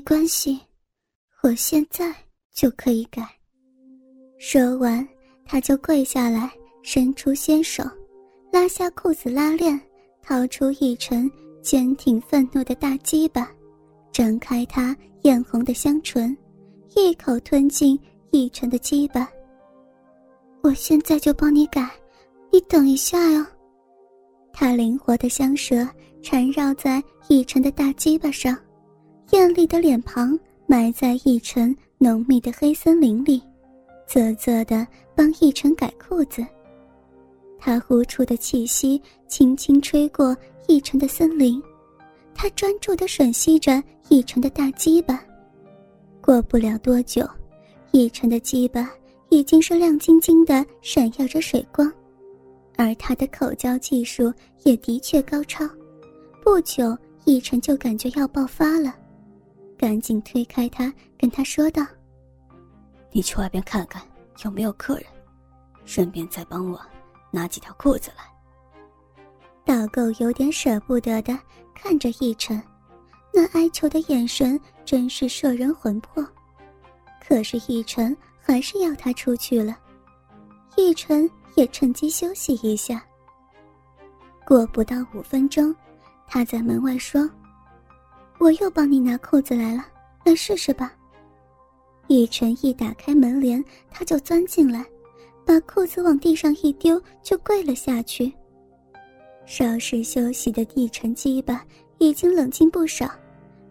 没关系，我现在就可以改。说完，他就跪下来，伸出纤手，拉下裤子拉链，掏出一晨坚挺愤怒的大鸡巴，张开他艳红的香唇，一口吞进一晨的鸡巴。我现在就帮你改，你等一下呀。他灵活的香舌缠绕在一晨的大鸡巴上，艳丽的脸庞埋在一晨浓密的黑森林里。啧啧的帮逸晨改裤子，他呼出的气息轻轻吹过逸晨的森林，他专注的吮吸着逸晨的大鸡巴。过不了多久，逸晨的鸡巴已经是亮晶晶的，闪耀着水光，而他的口交技术也的确高超。不久，逸晨就感觉要爆发了，赶紧推开他，跟他说道。你去外边看看有没有客人，顺便再帮我拿几条裤子来。导购有点舍不得的看着奕晨，那哀求的眼神真是摄人魂魄。可是奕晨还是要他出去了，奕晨也趁机休息一下。过不到五分钟，他在门外说：“我又帮你拿裤子来了，来试试吧。”逸晨一打开门帘，他就钻进来，把裤子往地上一丢，就跪了下去。稍事休息的逸晨鸡巴已经冷静不少，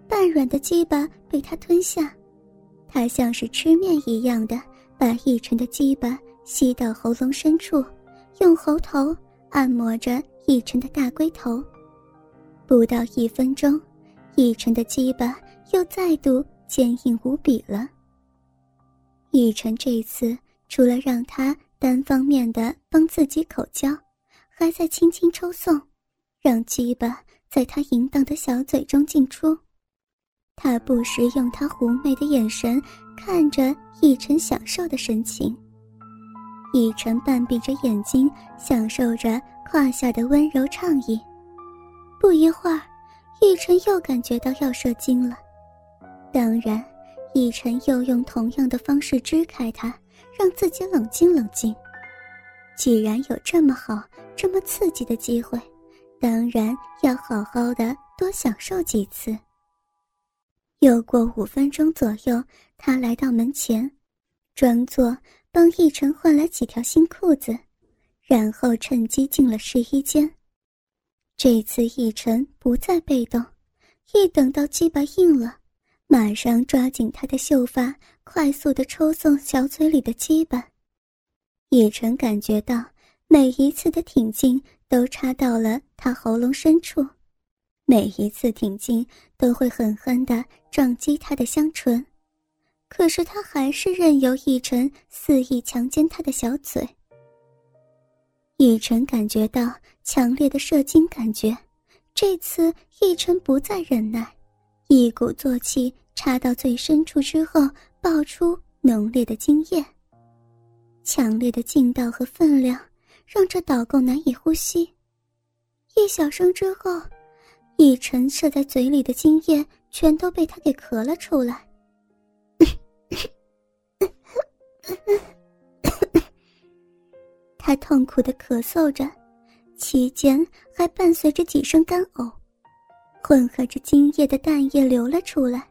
半软的鸡巴被他吞下，他像是吃面一样的把逸晨的鸡巴吸到喉咙深处，用喉头按摩着逸晨的大龟头。不到一分钟，逸晨的鸡巴又再度坚硬无比了。奕晨这次除了让他单方面的帮自己口交，还在轻轻抽送，让鸡巴在他淫荡的小嘴中进出。他不时用他狐媚的眼神看着奕晨享受的神情。奕晨半闭着眼睛，享受着胯下的温柔畅意。不一会儿，奕晨又感觉到要射精了，当然。奕晨又用同样的方式支开他，让自己冷静冷静。既然有这么好、这么刺激的机会，当然要好好的多享受几次。又过五分钟左右，他来到门前，装作帮奕晨换了几条新裤子，然后趁机进了试衣间。这次奕晨不再被动，一等到鸡巴硬了。马上抓紧他的秀发，快速的抽送小嘴里的鸡巴。叶晨感觉到每一次的挺进都插到了他喉咙深处，每一次挺进都会狠狠的撞击他的香唇，可是他还是任由叶晨肆意强奸他的小嘴。奕晨感觉到强烈的射精感觉，这次奕晨不再忍耐。一鼓作气插到最深处之后，爆出浓烈的精液。强烈的劲道和分量让这导购难以呼吸。一小声之后，奕晨射在嘴里的精液全都被他给咳了出来。他痛苦的咳嗽着，期间还伴随着几声干呕。混合着精液的蛋液流了出来，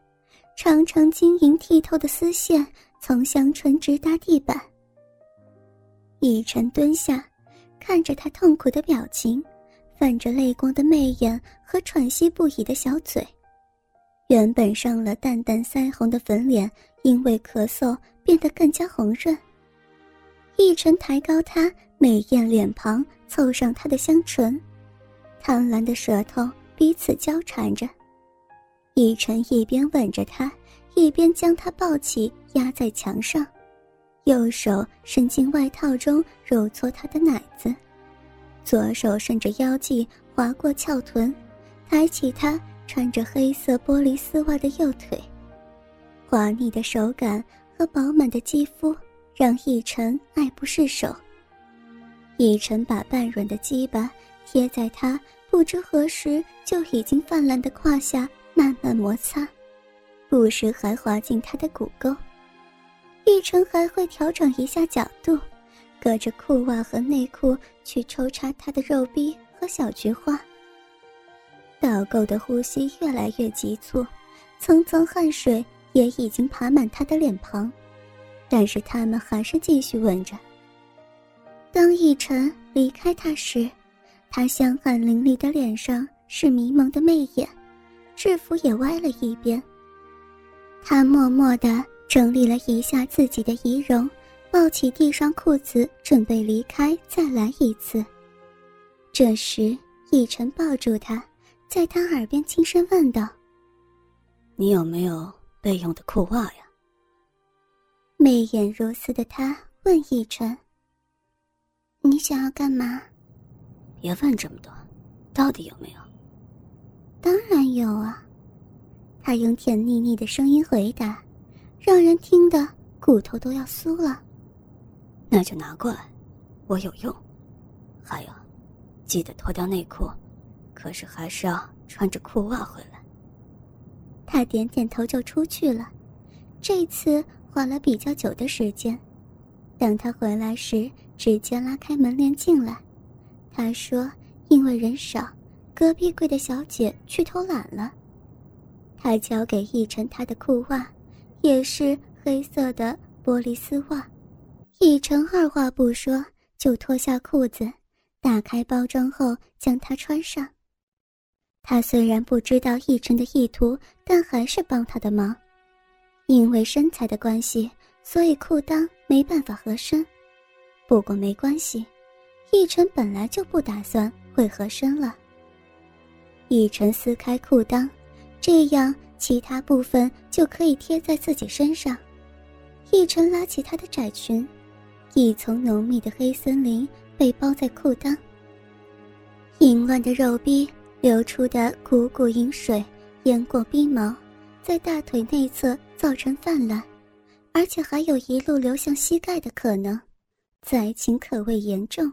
长长晶莹剔透的丝线从香唇直达地板。逸晨蹲下，看着他痛苦的表情，泛着泪光的媚眼和喘息不已的小嘴，原本上了淡淡腮红的粉脸，因为咳嗽变得更加红润。逸晨抬高他美艳脸庞，凑上他的香唇，贪婪的舌头。彼此交缠着，逸晨一边吻着她，一边将她抱起压在墙上，右手伸进外套中揉搓她的奶子，左手顺着腰际划过翘臀，抬起她穿着黑色玻璃丝袜的右腿，滑腻的手感和饱满的肌肤让逸晨爱不释手。逸晨把半软的鸡巴贴在他。不知何时就已经泛滥的胯下慢慢摩擦，不时还滑进他的骨沟。奕晨还会调整一下角度，隔着裤袜和内裤去抽插他的肉壁和小菊花。导购的呼吸越来越急促，层层汗水也已经爬满他的脸庞，但是他们还是继续吻着。当奕晨离开他时，他香汗淋漓的脸上是迷蒙的媚眼，制服也歪了一边。他默默地整理了一下自己的仪容，抱起地上裤子，准备离开，再来一次。这时，奕晨抱住他。在他耳边轻声问道：“你有没有备用的裤袜呀？”媚眼如丝的他问奕晨：“你想要干嘛？”别问这么多，到底有没有？当然有啊！他用甜腻腻的声音回答，让人听得骨头都要酥了。那就拿过来，我有用。还有，记得脱掉内裤。可是还是要穿着裤袜回来。他点点头就出去了，这次花了比较久的时间。等他回来时，直接拉开门帘进来。他说：“因为人少，隔壁柜的小姐去偷懒了。”他交给奕晨他的裤袜，也是黑色的玻璃丝袜。奕晨二话不说就脱下裤子，打开包装后将它穿上。他虽然不知道奕晨的意图，但还是帮他的忙。因为身材的关系，所以裤裆没办法合身。不过没关系，奕晨本来就不打算会合身了。奕晨撕开裤裆，这样其他部分就可以贴在自己身上。奕晨拉起她的窄裙，一层浓密的黑森林被包在裤裆，淫乱的肉壁。流出的汩汩淫水淹过逼毛，在大腿内侧造成泛滥，而且还有一路流向膝盖的可能，灾情可谓严重。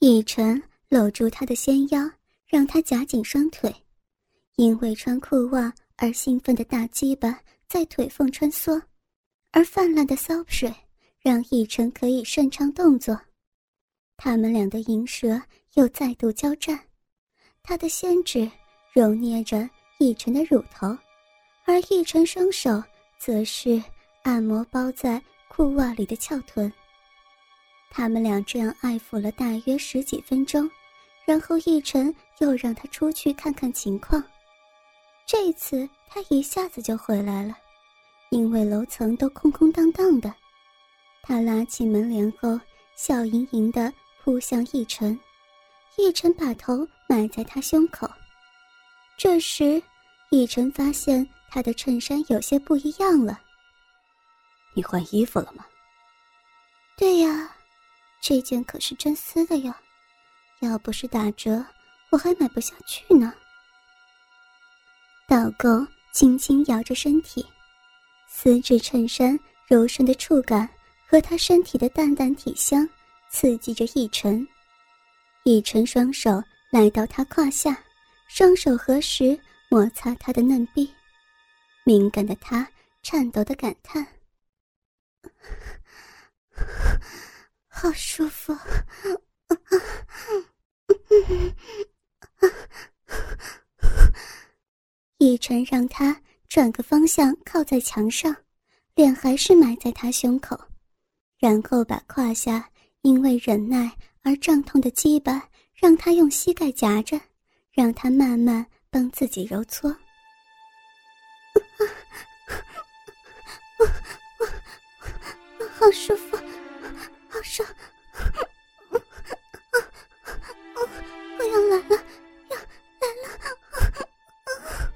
奕晨搂住他的纤腰，让他夹紧双腿，因为穿裤袜而兴奋的大鸡巴在腿缝穿梭，而泛滥的骚水让奕晨可以顺畅动作，他们俩的银舌又再度交战。他的仙指揉捏着奕晨的乳头，而奕晨双手则是按摩包在裤袜里的翘臀。他们俩这样爱抚了大约十几分钟，然后奕晨又让他出去看看情况。这次他一下子就回来了，因为楼层都空空荡荡的。他拉起门帘后，笑盈盈地扑向奕晨。奕晨把头埋在他胸口，这时，奕晨发现他的衬衫有些不一样了。你换衣服了吗？对呀，这件可是真丝的呀，要不是打折，我还买不下去呢。导购轻轻摇着身体，丝质衬衫柔顺的触感和他身体的淡淡体香，刺激着奕晨。一晨双手来到他胯下，双手合十摩擦他的嫩臂，敏感的他颤抖的感叹：“ 好舒服。”一晨让他转个方向靠在墙上，脸还是埋在他胸口，然后把胯下因为忍耐。而胀痛的鸡巴让他用膝盖夹着，让他慢慢帮自己揉搓。啊好舒服，好爽！我要来了，要来了！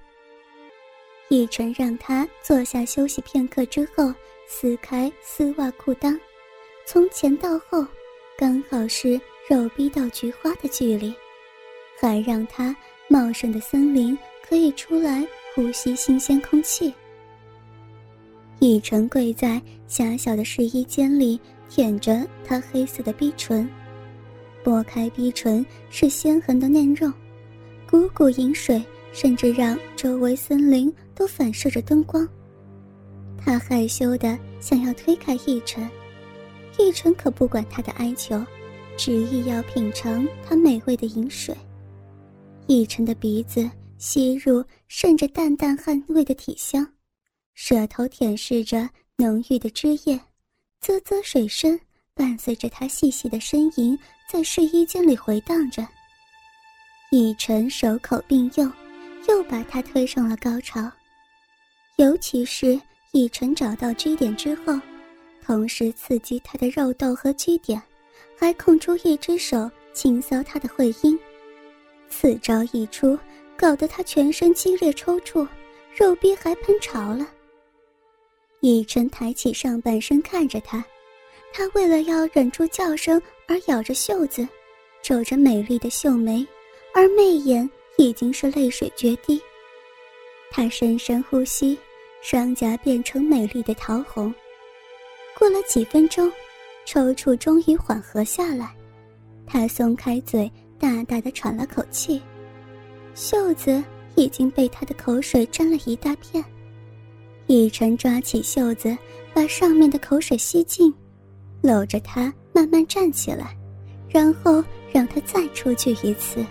奕晨让他坐下休息片刻之后，撕开丝袜裤裆，从前到后。刚好是肉逼到菊花的距离，还让他茂盛的森林可以出来呼吸新鲜空气。一晨跪在狭小的试衣间里，舔着他黑色的逼唇，拨开逼唇是鲜红的嫩肉，汩汩饮水甚至让周围森林都反射着灯光。他害羞的想要推开逸晨，逸晨可不管他的哀求，执意要品尝他美味的饮水。逸晨的鼻子吸入渗着淡淡汗味的体香，舌头舔舐着浓郁的汁液，啧啧水声伴随着他细细的呻吟在试衣间里回荡着。逸晨手口并用，又把他推上了高潮，尤其是。以晨找到 G 点之后，同时刺激他的肉豆和 G 点，还空出一只手轻搔他的会阴。此招一出，搞得他全身激烈抽搐，肉壁还喷潮了。以晨抬起上半身看着他，他为了要忍住叫声而咬着袖子，皱着美丽的秀眉，而媚眼已经是泪水决堤。他深深呼吸。双颊变成美丽的桃红。过了几分钟，抽搐终于缓和下来，他松开嘴，大大的喘了口气，袖子已经被他的口水沾了一大片。以晨抓起袖子，把上面的口水吸尽，搂着他慢慢站起来，然后让他再出去一次。